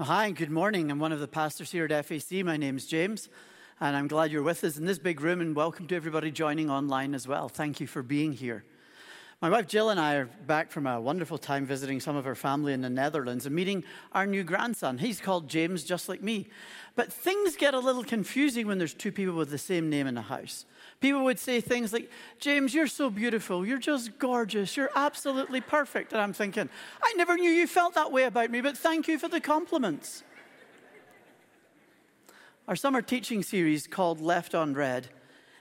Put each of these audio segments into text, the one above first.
Hi, good morning. I'm one of the pastors here at FAC. My name's James, and I'm glad you're with us in this big room, and welcome to everybody joining online as well. Thank you for being here. My wife Jill and I are back from a wonderful time visiting some of our family in the Netherlands and meeting our new grandson. He's called James, just like me. But things get a little confusing when there's two people with the same name in the house. People would say things like, James, you're so beautiful. You're just gorgeous. You're absolutely perfect. And I'm thinking, I never knew you felt that way about me, but thank you for the compliments. Our summer teaching series called Left on Read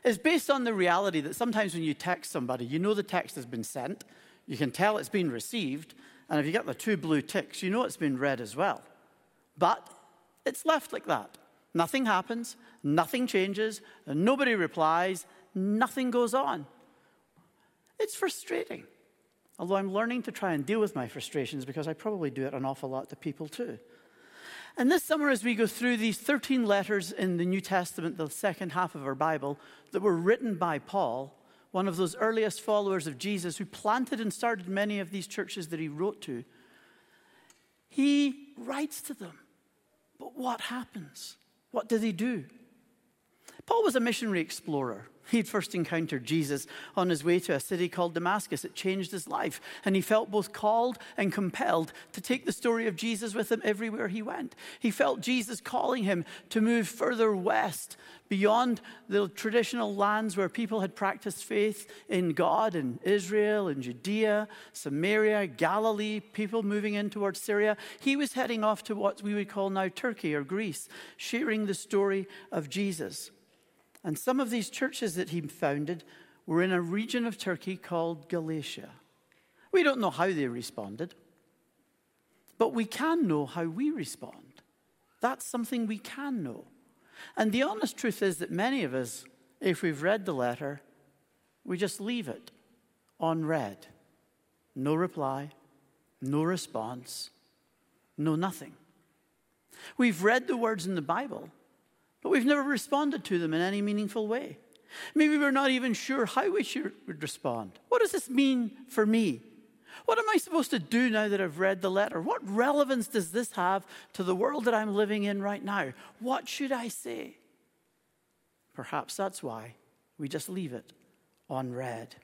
is based on the reality that sometimes when you text somebody, you know the text has been sent, you can tell it's been received, and if you get the two blue ticks, you know it's been read as well. But it's left like that. Nothing happens, nothing changes, nobody replies, nothing goes on. It's frustrating. Although I'm learning to try and deal with my frustrations because I probably do it an awful lot to people too. And this summer, as we go through these 13 letters in the New Testament, the second half of our Bible, that were written by Paul, one of those earliest followers of Jesus who planted and started many of these churches that he wrote to, he writes to them. But what happens? What does he do? Paul was a missionary explorer. He'd first encountered Jesus on his way to a city called Damascus. It changed his life, and he felt both called and compelled to take the story of Jesus with him everywhere he went. He felt Jesus calling him to move further west beyond the traditional lands where people had practiced faith in God in Israel and Judea, Samaria, Galilee, people moving in towards Syria. He was heading off to what we would call now Turkey or Greece, sharing the story of Jesus. And some of these churches that he founded were in a region of Turkey called Galatia. We don't know how they responded, but we can know how we respond. That's something we can know. And the honest truth is that many of us, if we've read the letter, we just leave it unread. No reply, no response, no nothing. We've read the words in the Bible but we've never responded to them in any meaningful way. Maybe we're not even sure how we should respond. What does this mean for me? What am I supposed to do now that I've read the letter? What relevance does this have to the world that I'm living in right now? What should I say? Perhaps that's why we just leave it unread.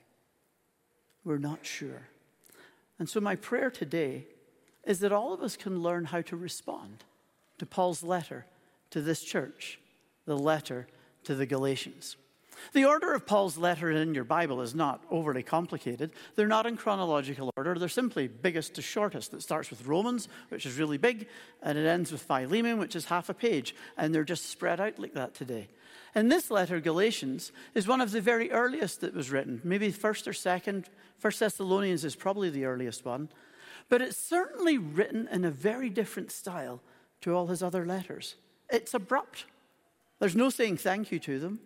We're not sure. And so, my prayer today is that all of us can learn how to respond to Paul's letter to this church the letter to the Galatians. The order of Paul's letter in your Bible is not overly complicated. They're not in chronological order. They're simply biggest to shortest. It starts with Romans, which is really big, and it ends with Philemon, which is half a page. And they're just spread out like that today. And this letter, Galatians, is one of the very earliest that was written. Maybe first or second. First Thessalonians is probably the earliest one. But it's certainly written in a very different style to all his other letters. It's abrupt. There's no saying thank you to them.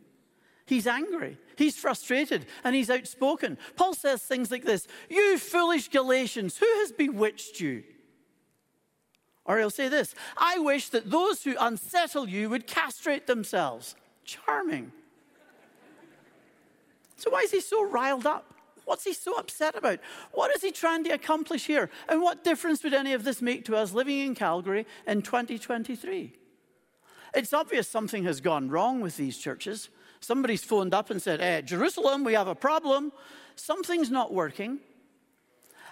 He's angry, he's frustrated, and he's outspoken. Paul says things like this You foolish Galatians, who has bewitched you? Or he'll say this I wish that those who unsettle you would castrate themselves. Charming. So, why is he so riled up? What's he so upset about? What is he trying to accomplish here? And what difference would any of this make to us living in Calgary in 2023? It's obvious something has gone wrong with these churches. Somebody's phoned up and said, eh, Jerusalem, we have a problem. Something's not working.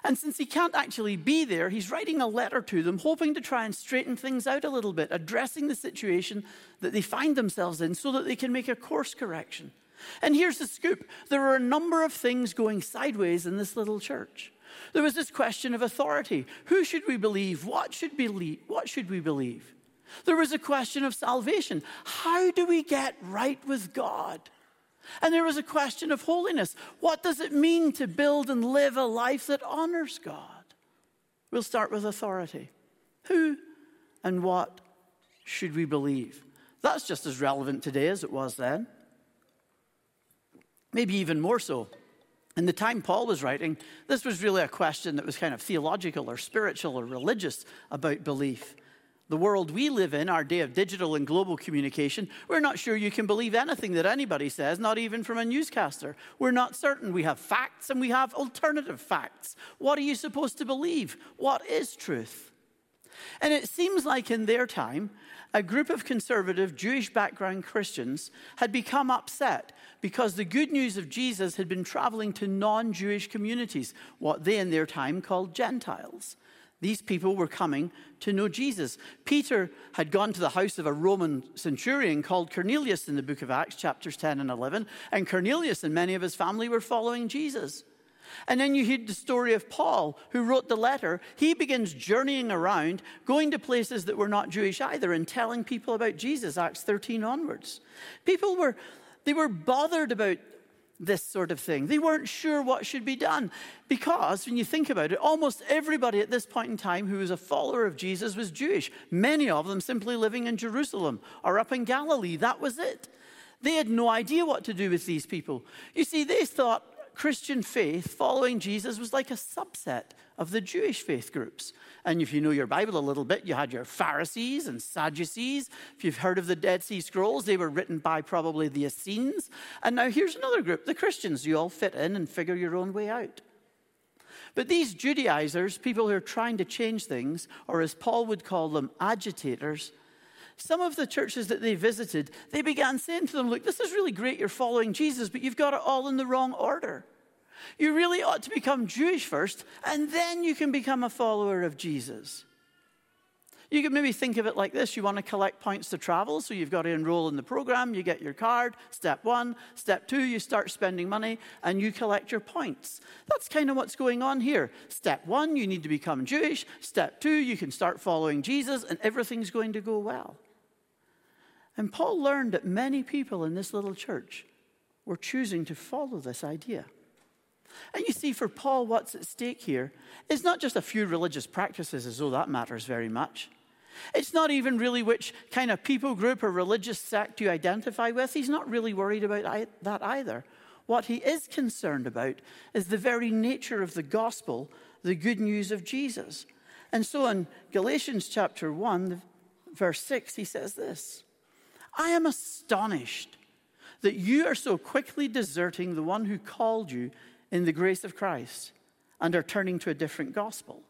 And since he can't actually be there, he's writing a letter to them, hoping to try and straighten things out a little bit, addressing the situation that they find themselves in so that they can make a course correction. And here's the scoop there are a number of things going sideways in this little church. There was this question of authority. Who should we believe? What should, believe? What should we believe? There was a question of salvation. How do we get right with God? And there was a question of holiness. What does it mean to build and live a life that honors God? We'll start with authority. Who and what should we believe? That's just as relevant today as it was then. Maybe even more so. In the time Paul was writing, this was really a question that was kind of theological or spiritual or religious about belief the world we live in, our day of digital and global communication, we're not sure you can believe anything that anybody says, not even from a newscaster. We're not certain. We have facts and we have alternative facts. What are you supposed to believe? What is truth? And it seems like in their time, a group of conservative Jewish background Christians had become upset because the good news of Jesus had been traveling to non Jewish communities, what they in their time called Gentiles. These people were coming to know Jesus. Peter had gone to the house of a Roman centurion called Cornelius in the book of Acts, chapters 10 and 11, and Cornelius and many of his family were following Jesus. And then you hear the story of Paul, who wrote the letter. He begins journeying around, going to places that were not Jewish either, and telling people about Jesus, Acts 13 onwards. People were, they were bothered about this sort of thing. They weren't sure what should be done because, when you think about it, almost everybody at this point in time who was a follower of Jesus was Jewish. Many of them simply living in Jerusalem or up in Galilee. That was it. They had no idea what to do with these people. You see, they thought Christian faith, following Jesus, was like a subset of the Jewish faith groups. And if you know your Bible a little bit, you had your Pharisees and Sadducees. If you've heard of the Dead Sea Scrolls, they were written by probably the Essenes. And now here's another group, the Christians. You all fit in and figure your own way out. But these Judaizers, people who are trying to change things, or as Paul would call them, agitators, some of the churches that they visited, they began saying to them, Look, this is really great, you're following Jesus, but you've got it all in the wrong order. You really ought to become Jewish first, and then you can become a follower of Jesus. You could maybe think of it like this you want to collect points to travel, so you've got to enroll in the program, you get your card, step one. Step two, you start spending money and you collect your points. That's kind of what's going on here. Step one, you need to become Jewish. Step two, you can start following Jesus, and everything's going to go well. And Paul learned that many people in this little church were choosing to follow this idea. And you see, for Paul, what's at stake here is not just a few religious practices, as though that matters very much. It's not even really which kind of people group or religious sect you identify with. He's not really worried about that either. What he is concerned about is the very nature of the gospel, the good news of Jesus. And so in Galatians chapter 1, verse 6, he says this I am astonished that you are so quickly deserting the one who called you in the grace of Christ and are turning to a different gospel.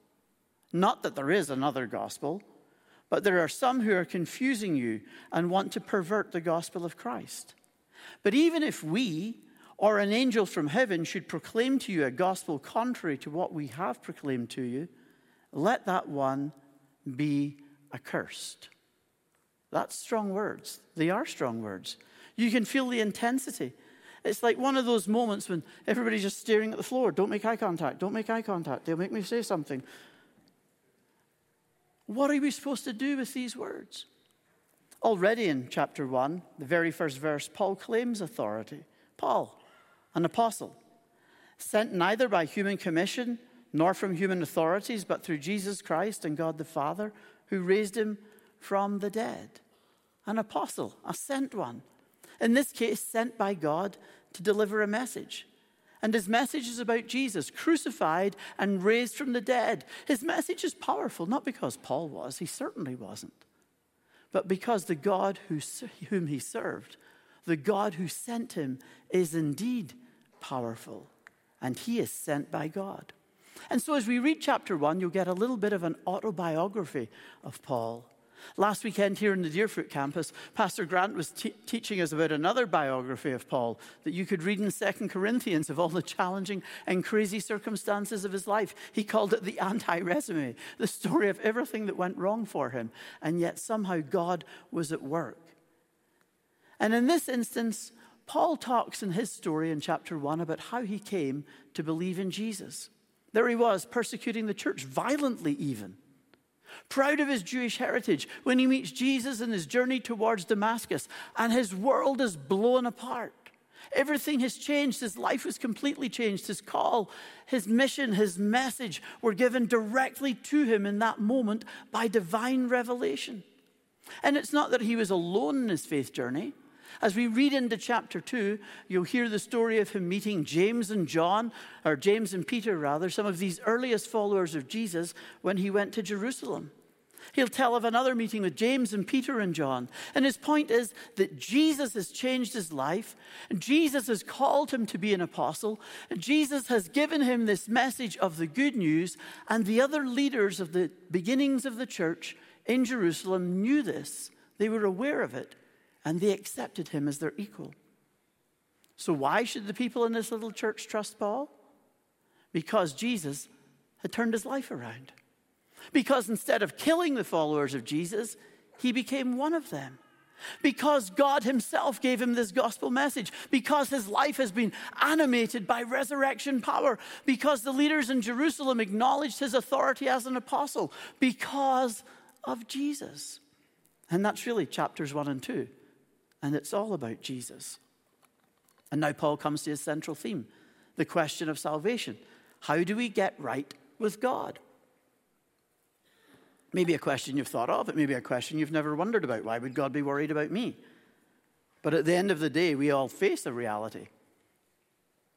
Not that there is another gospel, but there are some who are confusing you and want to pervert the gospel of Christ. But even if we or an angel from heaven should proclaim to you a gospel contrary to what we have proclaimed to you, let that one be accursed. That's strong words. They are strong words. You can feel the intensity. It's like one of those moments when everybody's just staring at the floor. Don't make eye contact. Don't make eye contact. They'll make me say something. What are we supposed to do with these words? Already in chapter 1, the very first verse, Paul claims authority. Paul, an apostle, sent neither by human commission nor from human authorities, but through Jesus Christ and God the Father, who raised him from the dead. An apostle, a sent one in this case, sent by God to deliver a message. And his message is about Jesus, crucified and raised from the dead. His message is powerful, not because Paul was, he certainly wasn't, but because the God who, whom he served, the God who sent him, is indeed powerful, and he is sent by God. And so, as we read chapter one, you'll get a little bit of an autobiography of Paul. Last weekend here in the Deerfoot campus, Pastor Grant was teaching us about another biography of Paul that you could read in Second Corinthians of all the challenging and crazy circumstances of his life. He called it the anti resume, the story of everything that went wrong for him, and yet somehow God was at work. And in this instance, Paul talks in his story in chapter 1 about how he came to believe in Jesus. There he was, persecuting the church, violently even proud of his Jewish heritage, when he meets Jesus in his journey towards Damascus, and his world is blown apart. Everything has changed. His life was completely changed. His call, his mission, his message were given directly to him in that moment by divine revelation. And it's not that he was alone in his faith journey. As we read into chapter 2, you'll hear the story of him meeting James and John, or James and Peter, rather, some of these earliest followers of Jesus when he went to Jerusalem. He'll tell of another meeting with James and Peter and John. And his point is that Jesus has changed his life. Jesus has called him to be an apostle. Jesus has given him this message of the good news. And the other leaders of the beginnings of the church in Jerusalem knew this. They were aware of it. And they accepted him as their equal. So, why should the people in this little church trust Paul? Because Jesus had turned his life around. Because instead of killing the followers of Jesus, he became one of them. Because God Himself gave him this gospel message. Because his life has been animated by resurrection power. Because the leaders in Jerusalem acknowledged his authority as an apostle. Because of Jesus. And that's really chapters one and two. And it's all about Jesus. And now Paul comes to his central theme the question of salvation. How do we get right with God? Maybe a question you've thought of, it may be a question you've never wondered about. Why would God be worried about me? But at the end of the day, we all face a reality.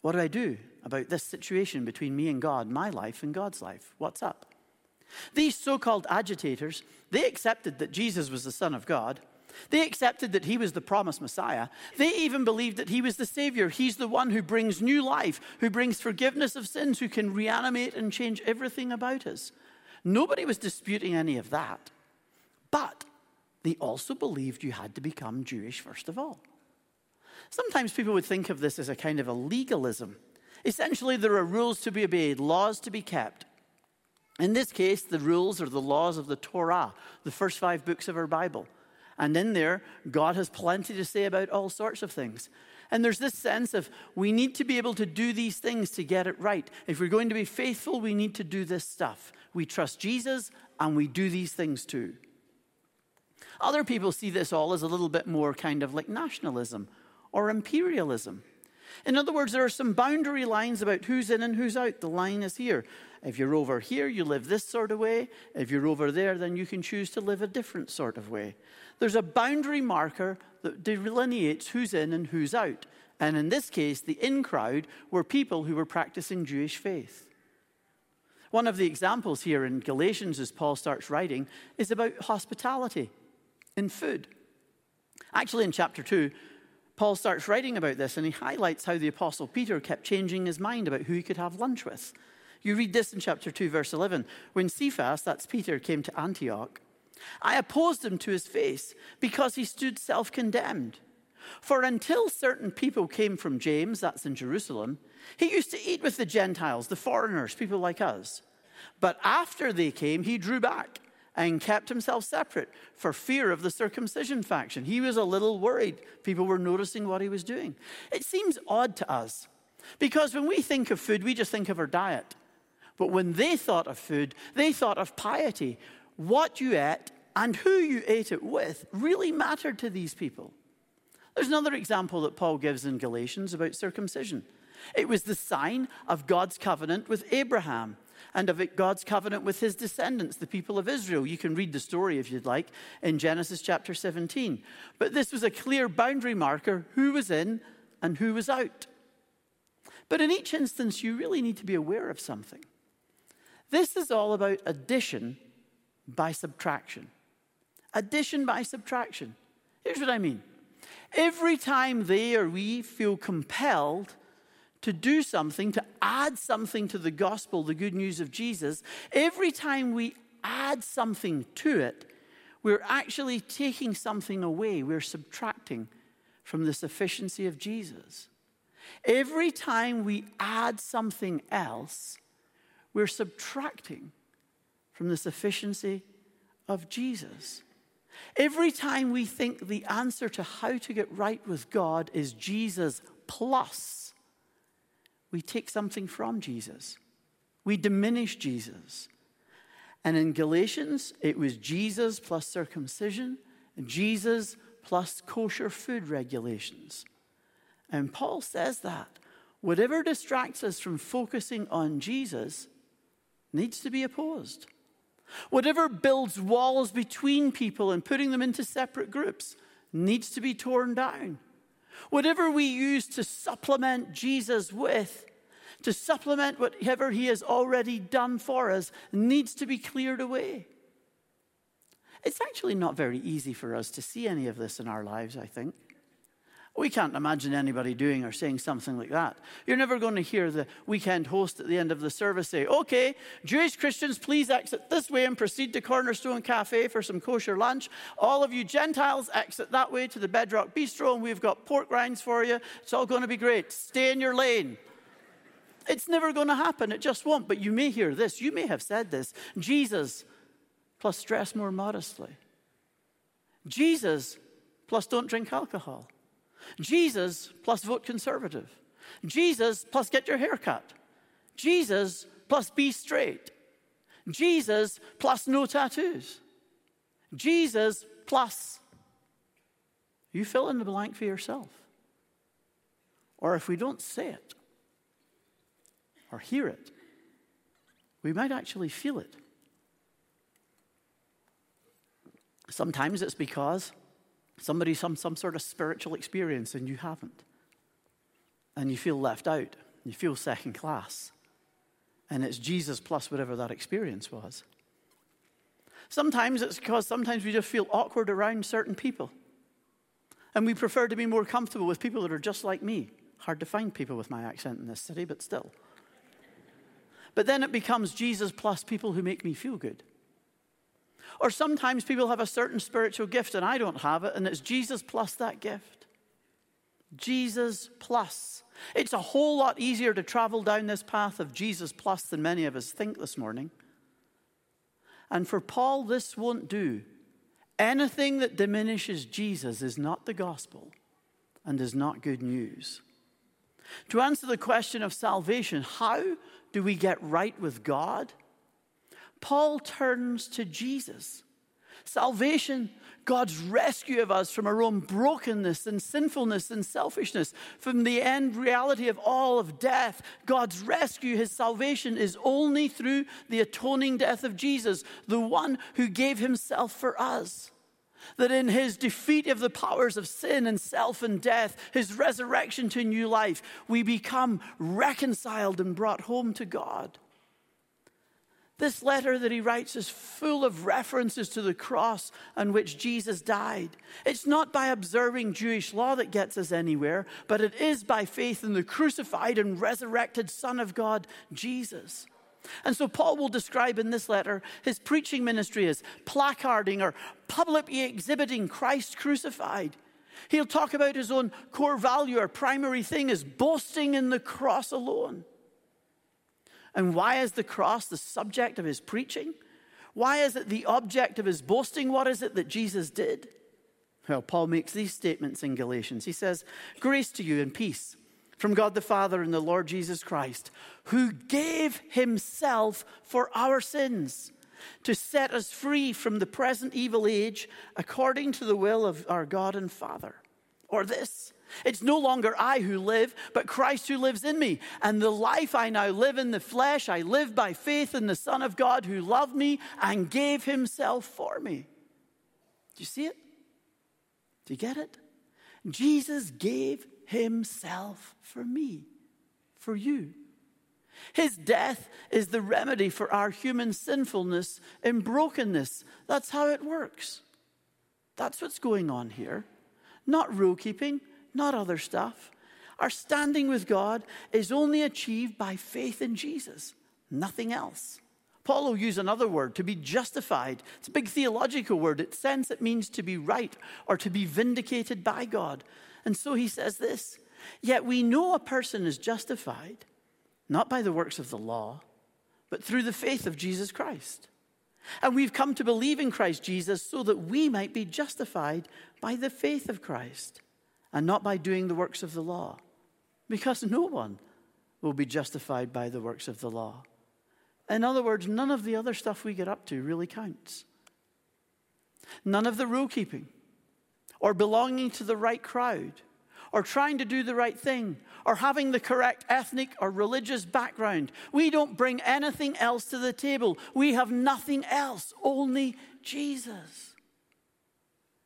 What do I do about this situation between me and God, my life and God's life? What's up? These so called agitators, they accepted that Jesus was the Son of God. They accepted that he was the promised Messiah. They even believed that he was the Savior. He's the one who brings new life, who brings forgiveness of sins, who can reanimate and change everything about us. Nobody was disputing any of that. But they also believed you had to become Jewish first of all. Sometimes people would think of this as a kind of a legalism. Essentially, there are rules to be obeyed, laws to be kept. In this case, the rules are the laws of the Torah, the first five books of our Bible. And in there, God has plenty to say about all sorts of things. And there's this sense of we need to be able to do these things to get it right. If we're going to be faithful, we need to do this stuff we trust Jesus, and we do these things too. Other people see this all as a little bit more kind of like nationalism or imperialism. In other words, there are some boundary lines about who's in and who's out. The line is here. If you're over here, you live this sort of way. If you're over there, then you can choose to live a different sort of way. There's a boundary marker that delineates who's in and who's out. And in this case, the in crowd were people who were practicing Jewish faith. One of the examples here in Galatians, as Paul starts writing, is about hospitality in food. Actually, in chapter 2, Paul starts writing about this and he highlights how the Apostle Peter kept changing his mind about who he could have lunch with. You read this in chapter 2, verse 11. When Cephas, that's Peter, came to Antioch, I opposed him to his face because he stood self condemned. For until certain people came from James, that's in Jerusalem, he used to eat with the Gentiles, the foreigners, people like us. But after they came, he drew back and kept himself separate for fear of the circumcision faction. He was a little worried. People were noticing what he was doing. It seems odd to us because when we think of food, we just think of our diet. But when they thought of food, they thought of piety. What you ate and who you ate it with really mattered to these people. There's another example that Paul gives in Galatians about circumcision. It was the sign of God's covenant with Abraham and of God's covenant with his descendants, the people of Israel. You can read the story if you'd like in Genesis chapter 17. But this was a clear boundary marker who was in and who was out. But in each instance, you really need to be aware of something. This is all about addition by subtraction. Addition by subtraction. Here's what I mean. Every time they or we feel compelled to do something, to add something to the gospel, the good news of Jesus, every time we add something to it, we're actually taking something away. We're subtracting from the sufficiency of Jesus. Every time we add something else, we're subtracting from the sufficiency of Jesus. Every time we think the answer to how to get right with God is Jesus plus, we take something from Jesus. We diminish Jesus. And in Galatians, it was Jesus plus circumcision, Jesus plus kosher food regulations. And Paul says that whatever distracts us from focusing on Jesus needs to be opposed. Whatever builds walls between people and putting them into separate groups needs to be torn down. Whatever we use to supplement Jesus with, to supplement whatever he has already done for us, needs to be cleared away. It's actually not very easy for us to see any of this in our lives, I think. We can't imagine anybody doing or saying something like that. You're never going to hear the weekend host at the end of the service say, Okay, Jewish Christians, please exit this way and proceed to Cornerstone Cafe for some kosher lunch. All of you Gentiles, exit that way to the Bedrock Bistro, and we've got pork rinds for you. It's all going to be great. Stay in your lane. It's never going to happen. It just won't. But you may hear this. You may have said this Jesus plus dress more modestly. Jesus plus don't drink alcohol. Jesus plus vote conservative. Jesus plus get your hair cut. Jesus plus be straight. Jesus plus no tattoos. Jesus plus. You fill in the blank for yourself. Or if we don't say it or hear it, we might actually feel it. Sometimes it's because somebody some some sort of spiritual experience and you haven't. And you feel left out. You feel second class. And it's Jesus plus whatever that experience was. Sometimes it's because sometimes we just feel awkward around certain people. And we prefer to be more comfortable with people that are just like me. Hard to find people with my accent in this city, but still. But then it becomes Jesus plus people who make me feel good. Or sometimes people have a certain spiritual gift and I don't have it, and it's Jesus plus that gift. Jesus plus. It's a whole lot easier to travel down this path of Jesus plus than many of us think this morning. And for Paul, this won't do. Anything that diminishes Jesus is not the gospel and is not good news. To answer the question of salvation, how do we get right with God? Paul turns to Jesus. Salvation, God's rescue of us from our own brokenness and sinfulness and selfishness, from the end reality of all of death. God's rescue, his salvation, is only through the atoning death of Jesus, the one who gave himself for us. That in his defeat of the powers of sin and self and death, his resurrection to new life, we become reconciled and brought home to God. This letter that he writes is full of references to the cross on which Jesus died. It's not by observing Jewish law that gets us anywhere, but it is by faith in the crucified and resurrected Son of God, Jesus. And so Paul will describe in this letter his preaching ministry as placarding or publicly exhibiting Christ crucified. He'll talk about his own core value or primary thing as boasting in the cross alone. And why is the cross the subject of his preaching? Why is it the object of his boasting? What is it that Jesus did? Well, Paul makes these statements in Galatians. He says, Grace to you and peace from God the Father and the Lord Jesus Christ, who gave himself for our sins to set us free from the present evil age according to the will of our God and Father. Or this, it's no longer I who live, but Christ who lives in me. And the life I now live in the flesh, I live by faith in the Son of God who loved me and gave himself for me. Do you see it? Do you get it? Jesus gave himself for me, for you. His death is the remedy for our human sinfulness and brokenness. That's how it works. That's what's going on here. Not rule keeping, not other stuff. Our standing with God is only achieved by faith in Jesus, nothing else. Paul will use another word, to be justified. It's a big theological word. It sense it means to be right or to be vindicated by God. And so he says this Yet we know a person is justified not by the works of the law, but through the faith of Jesus Christ. And we've come to believe in Christ Jesus so that we might be justified by the faith of Christ and not by doing the works of the law, because no one will be justified by the works of the law. In other words, none of the other stuff we get up to really counts. None of the rule keeping, or belonging to the right crowd, or trying to do the right thing, or having the correct ethnic or religious background. We don't bring anything else to the table. We have nothing else, only Jesus.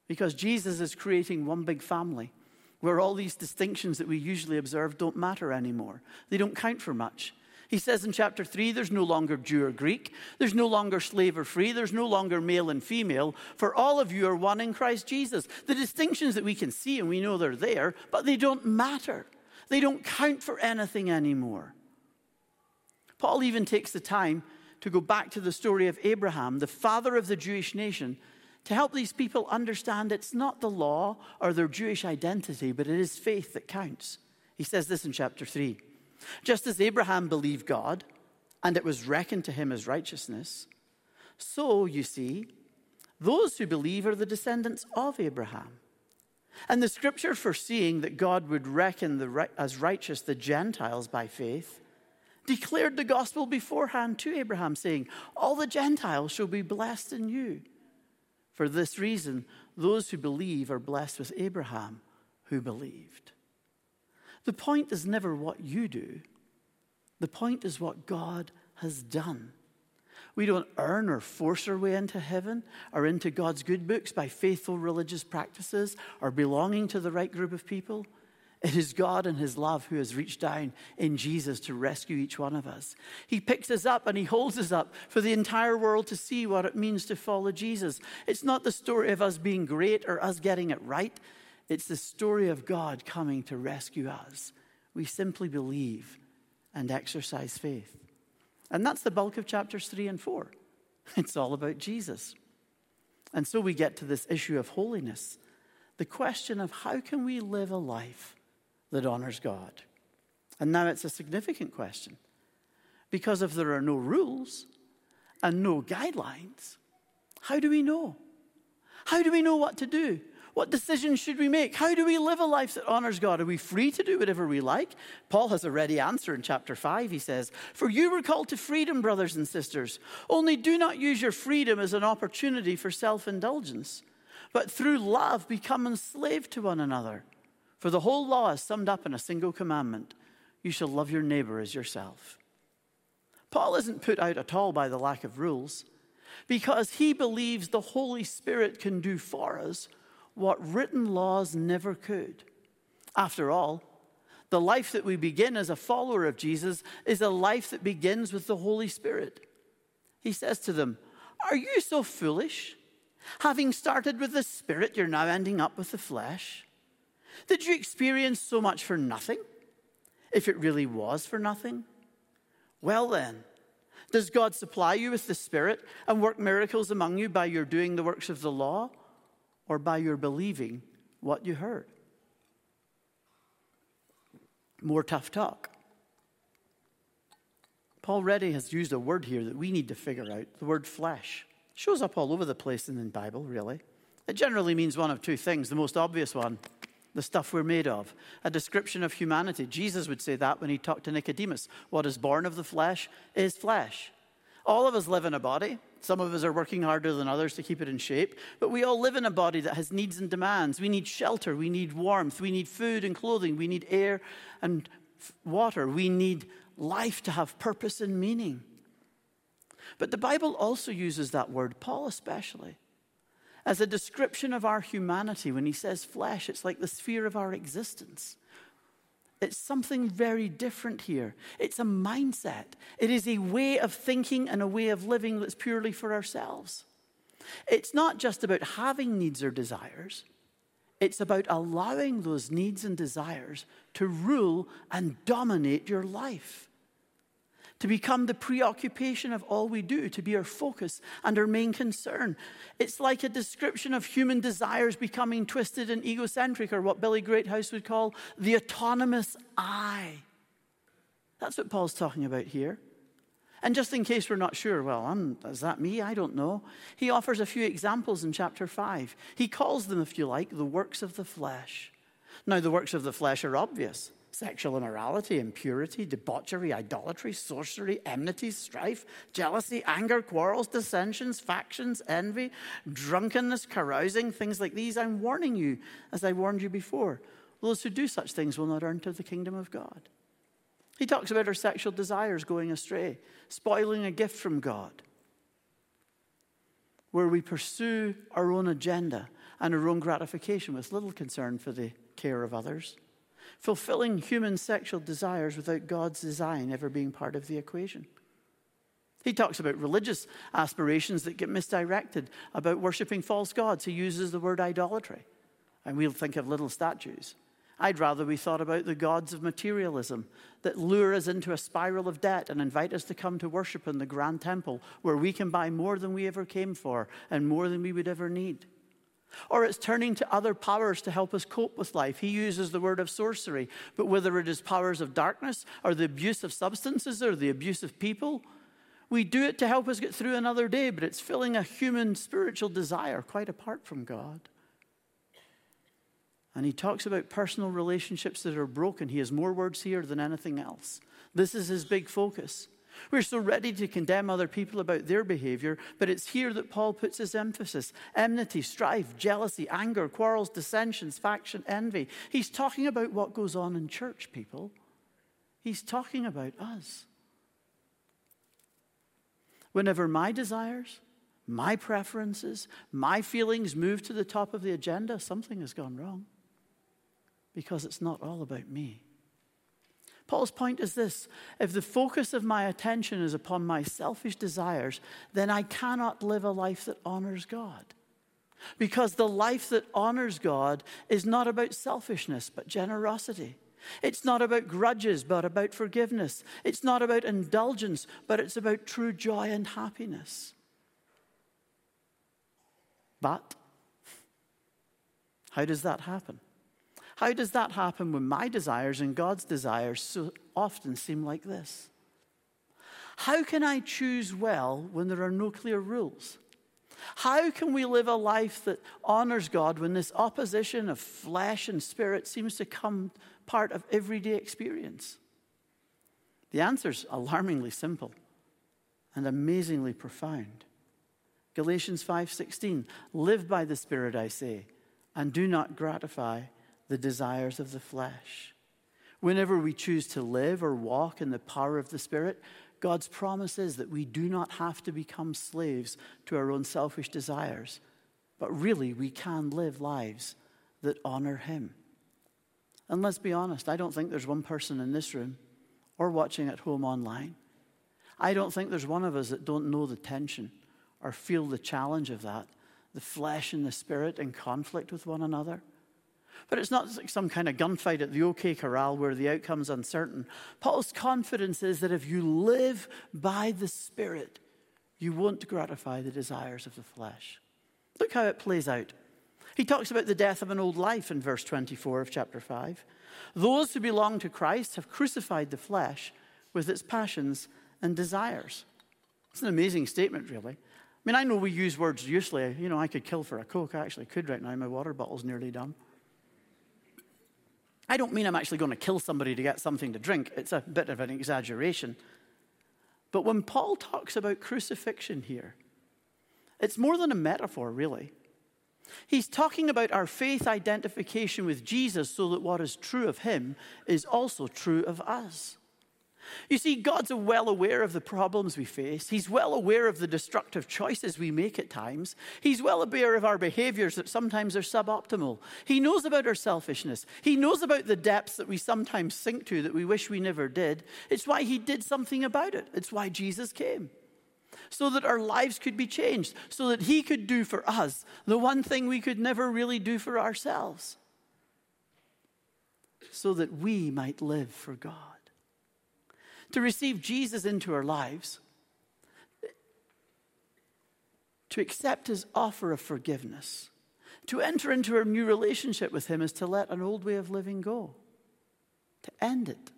Because Jesus is creating one big family where all these distinctions that we usually observe don't matter anymore. They don't count for much. He says in chapter 3 there's no longer Jew or Greek, there's no longer slave or free, there's no longer male and female, for all of you are one in Christ Jesus. The distinctions that we can see and we know they're there, but they don't matter. They don't count for anything anymore. Paul even takes the time to go back to the story of Abraham, the father of the Jewish nation, to help these people understand it's not the law or their Jewish identity, but it is faith that counts. He says this in chapter 3. Just as Abraham believed God, and it was reckoned to him as righteousness, so, you see, those who believe are the descendants of Abraham. And the scripture foreseeing that God would reckon as righteous the Gentiles by faith declared the gospel beforehand to Abraham, saying, All the Gentiles shall be blessed in you. For this reason, those who believe are blessed with Abraham who believed. The point is never what you do, the point is what God has done. We don't earn or force our way into heaven or into God's good books by faithful religious practices or belonging to the right group of people. It is God and His love who has reached down in Jesus to rescue each one of us. He picks us up and He holds us up for the entire world to see what it means to follow Jesus. It's not the story of us being great or us getting it right, it's the story of God coming to rescue us. We simply believe and exercise faith. And that's the bulk of chapters 3 and 4. It's all about Jesus. And so we get to this issue of holiness the question of how can we live a life that honors God? And now it's a significant question because if there are no rules and no guidelines, how do we know? How do we know what to do? What decisions should we make? How do we live a life that honors God? Are we free to do whatever we like? Paul has a ready answer in chapter 5. He says, For you were called to freedom, brothers and sisters. Only do not use your freedom as an opportunity for self indulgence, but through love become enslaved to one another. For the whole law is summed up in a single commandment you shall love your neighbor as yourself. Paul isn't put out at all by the lack of rules because he believes the Holy Spirit can do for us what written laws never could. After all, the life that we begin as a follower of Jesus is a life that begins with the Holy Spirit. He says to them, Are you so foolish? Having started with the Spirit, you're now ending up with the flesh. Did you experience so much for nothing? If it really was for nothing? Well, then, does God supply you with the Spirit and work miracles among you by your doing the works of the law? or by your believing what you heard. More tough talk. Paul Reddy has used a word here that we need to figure out the word flesh. Shows up all over the place in the Bible, really. It generally means one of two things. The most obvious one, the stuff we're made of, a description of humanity. Jesus would say that when he talked to Nicodemus. What is born of the flesh is flesh. All of us live in a body. Some of us are working harder than others to keep it in shape, but we all live in a body that has needs and demands. We need shelter, we need warmth, we need food and clothing, we need air and water, we need life to have purpose and meaning. But the Bible also uses that word, Paul especially, as a description of our humanity. When he says flesh, it's like the sphere of our existence. It's something very different here. It's a mindset. It is a way of thinking and a way of living that's purely for ourselves. It's not just about having needs or desires, it's about allowing those needs and desires to rule and dominate your life to become the preoccupation of all we do, to be our focus and our main concern. It's like a description of human desires becoming twisted and egocentric, or what Billy Greathouse would call the autonomous I. That's what Paul's talking about here. And just in case we're not sure, well, I'm, is that me? I don't know. He offers a few examples in chapter 5. He calls them, if you like, the works of the flesh. Now, the works of the flesh are obvious sexual immorality, impurity, debauchery, idolatry, sorcery, enmity, strife, jealousy, anger, quarrels, dissensions, factions, envy, drunkenness, carousing, things like these. I'm warning you, as I warned you before. Those who do such things will not enter the kingdom of God. He talks about our sexual desires going astray, spoiling a gift from God, where we pursue our own agenda and our own gratification with little concern for the care of others. Fulfilling human sexual desires without God's design ever being part of the equation. He talks about religious aspirations that get misdirected, about worshipping false gods. He uses the word idolatry. And we'll think of little statues. I'd rather we thought about the gods of materialism that lure us into a spiral of debt and invite us to come to worship in the grand temple where we can buy more than we ever came for and more than we would ever need. Or it's turning to other powers to help us cope with life. He uses the word of sorcery, but whether it is powers of darkness or the abuse of substances or the abuse of people, we do it to help us get through another day, but it's filling a human spiritual desire quite apart from God. And he talks about personal relationships that are broken. He has more words here than anything else. This is his big focus. We're so ready to condemn other people about their behavior, but it's here that Paul puts his emphasis enmity, strife, jealousy, anger, quarrels, dissensions, faction, envy. He's talking about what goes on in church, people. He's talking about us. Whenever my desires, my preferences, my feelings move to the top of the agenda, something has gone wrong because it's not all about me. Paul's point is this if the focus of my attention is upon my selfish desires, then I cannot live a life that honors God. Because the life that honors God is not about selfishness, but generosity. It's not about grudges, but about forgiveness. It's not about indulgence, but it's about true joy and happiness. But how does that happen? How does that happen when my desires and God's desires so often seem like this? How can I choose well when there are no clear rules? How can we live a life that honors God when this opposition of flesh and spirit seems to come part of everyday experience? The answer is alarmingly simple and amazingly profound. Galatians 5:16 Live by the spirit I say and do not gratify the desires of the flesh. Whenever we choose to live or walk in the power of the Spirit, God's promise is that we do not have to become slaves to our own selfish desires, but really we can live lives that honor Him. And let's be honest, I don't think there's one person in this room or watching at home online. I don't think there's one of us that don't know the tension or feel the challenge of that, the flesh and the spirit in conflict with one another. But it's not like some kind of gunfight at the OK Corral where the outcome's uncertain. Paul's confidence is that if you live by the Spirit, you won't gratify the desires of the flesh. Look how it plays out. He talks about the death of an old life in verse 24 of chapter 5. Those who belong to Christ have crucified the flesh with its passions and desires. It's an amazing statement, really. I mean, I know we use words usually. You know, I could kill for a Coke. I actually could right now. My water bottle's nearly done. I don't mean I'm actually going to kill somebody to get something to drink. It's a bit of an exaggeration. But when Paul talks about crucifixion here, it's more than a metaphor, really. He's talking about our faith identification with Jesus so that what is true of him is also true of us. You see, God's well aware of the problems we face. He's well aware of the destructive choices we make at times. He's well aware of our behaviors that sometimes are suboptimal. He knows about our selfishness. He knows about the depths that we sometimes sink to that we wish we never did. It's why He did something about it. It's why Jesus came. So that our lives could be changed, so that He could do for us the one thing we could never really do for ourselves, so that we might live for God to receive Jesus into our lives, to accept his offer of forgiveness, to enter into a new relationship with him is to let an old way of living go, to end it,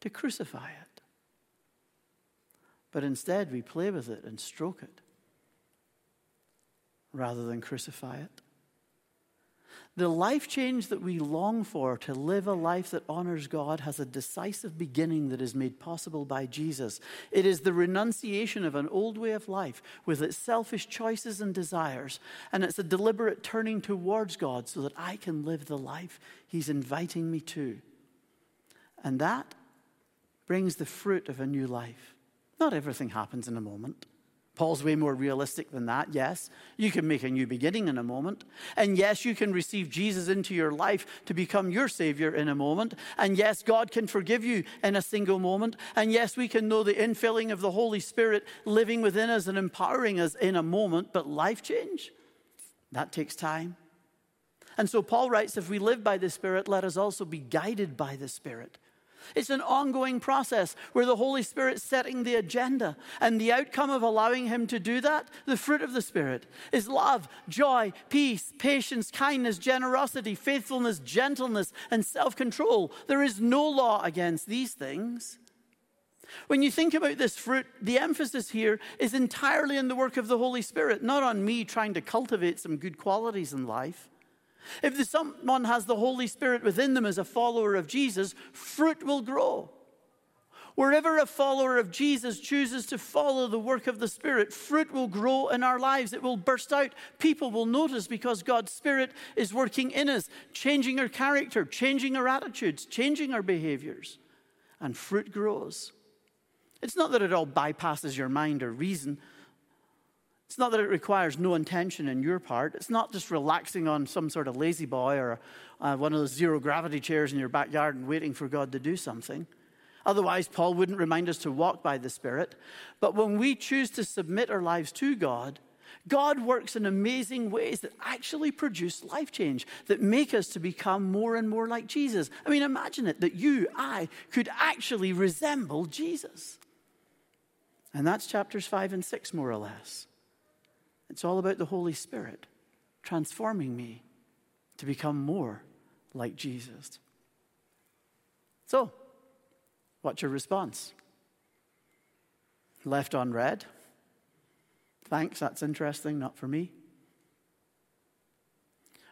to crucify it. But instead, we play with it and stroke it rather than crucify it. The life change that we long for to live a life that honors God has a decisive beginning that is made possible by Jesus. It is the renunciation of an old way of life with its selfish choices and desires, and it's a deliberate turning towards God so that I can live the life He's inviting me to. And that brings the fruit of a new life. Not everything happens in a moment, Paul's way more realistic than that, yes. You can make a new beginning in a moment. And yes, you can receive Jesus into your life to become your Savior in a moment. And yes, God can forgive you in a single moment. And yes, we can know the infilling of the Holy Spirit living within us and empowering us in a moment. But life change, that takes time. And so Paul writes if we live by the Spirit, let us also be guided by the Spirit. It's an ongoing process where the Holy Spirit's setting the agenda. And the outcome of allowing Him to do that, the fruit of the Spirit, is love, joy, peace, patience, kindness, generosity, faithfulness, gentleness, and self control. There is no law against these things. When you think about this fruit, the emphasis here is entirely in the work of the Holy Spirit, not on me trying to cultivate some good qualities in life. If someone has the Holy Spirit within them as a follower of Jesus, fruit will grow. Wherever a follower of Jesus chooses to follow the work of the Spirit, fruit will grow in our lives. It will burst out. People will notice because God's Spirit is working in us, changing our character, changing our attitudes, changing our behaviors. And fruit grows. It's not that it all bypasses your mind or reason, it's not that it requires no intention in your part. It's not just relaxing on some sort of La-Z-Boy or uh, one of those zero gravity chairs in your backyard and waiting for God to do something. Otherwise, Paul wouldn't remind us to walk by the Spirit. But when we choose to submit our lives to God, God works in amazing ways that actually produce life change, that make us to become more and more like Jesus. I mean, imagine it that you, I, could actually resemble Jesus. And that's chapters five and six, more or less. It's all about the Holy Spirit transforming me to become more like Jesus. So, what's your response? Left on read? Thanks, that's interesting, not for me.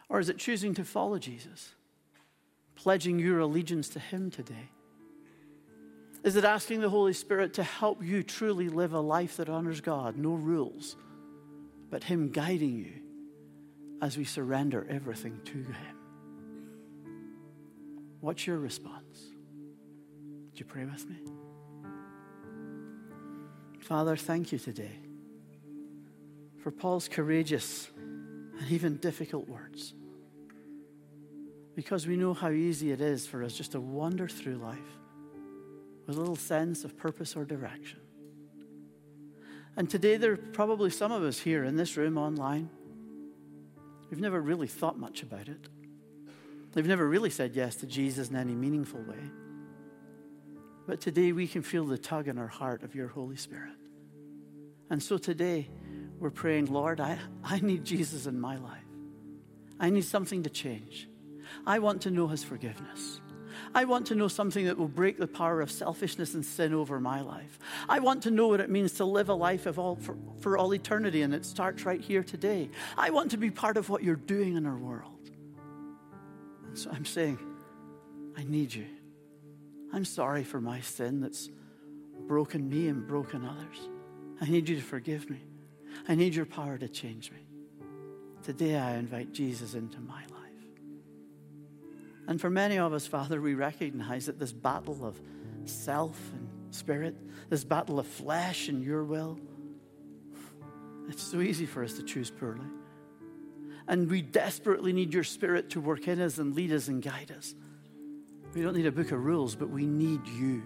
Or is it choosing to follow Jesus? Pledging your allegiance to Him today? Is it asking the Holy Spirit to help you truly live a life that honors God? No rules, but Him guiding you as we surrender everything to Him. What's your response? Would you pray with me? Father, thank you today for Paul's courageous and even difficult words. Because we know how easy it is for us just to wander through life with a little sense of purpose or direction. And today, there are probably some of us here in this room online. We've never really thought much about it. We've never really said yes to Jesus in any meaningful way. But today, we can feel the tug in our heart of your Holy Spirit. And so today, we're praying, Lord, I, I need Jesus in my life. I need something to change. I want to know his forgiveness. I want to know something that will break the power of selfishness and sin over my life. I want to know what it means to live a life of all, for, for all eternity, and it starts right here today. I want to be part of what you're doing in our world. And so I'm saying, I need you. I'm sorry for my sin that's broken me and broken others. I need you to forgive me. I need your power to change me. Today I invite Jesus into my life. And for many of us, Father, we recognize that this battle of self and spirit, this battle of flesh and your will, it's so easy for us to choose poorly. And we desperately need your spirit to work in us and lead us and guide us. We don't need a book of rules, but we need you.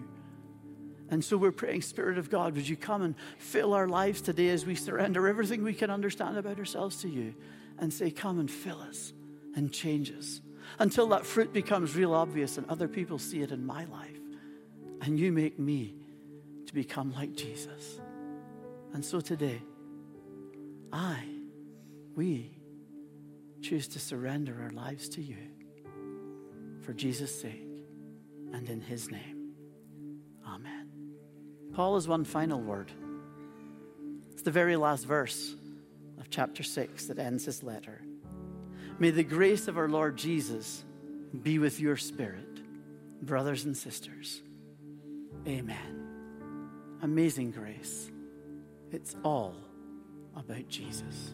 And so we're praying, Spirit of God, would you come and fill our lives today as we surrender everything we can understand about ourselves to you and say, Come and fill us and change us until that fruit becomes real obvious and other people see it in my life. And you make me to become like Jesus. And so today, I, we choose to surrender our lives to you for Jesus' sake and in his name. Amen. Paul has one final word. It's the very last verse of chapter 6 that ends his letter. May the grace of our Lord Jesus be with your spirit, brothers and sisters. Amen. Amazing grace. It's all about Jesus.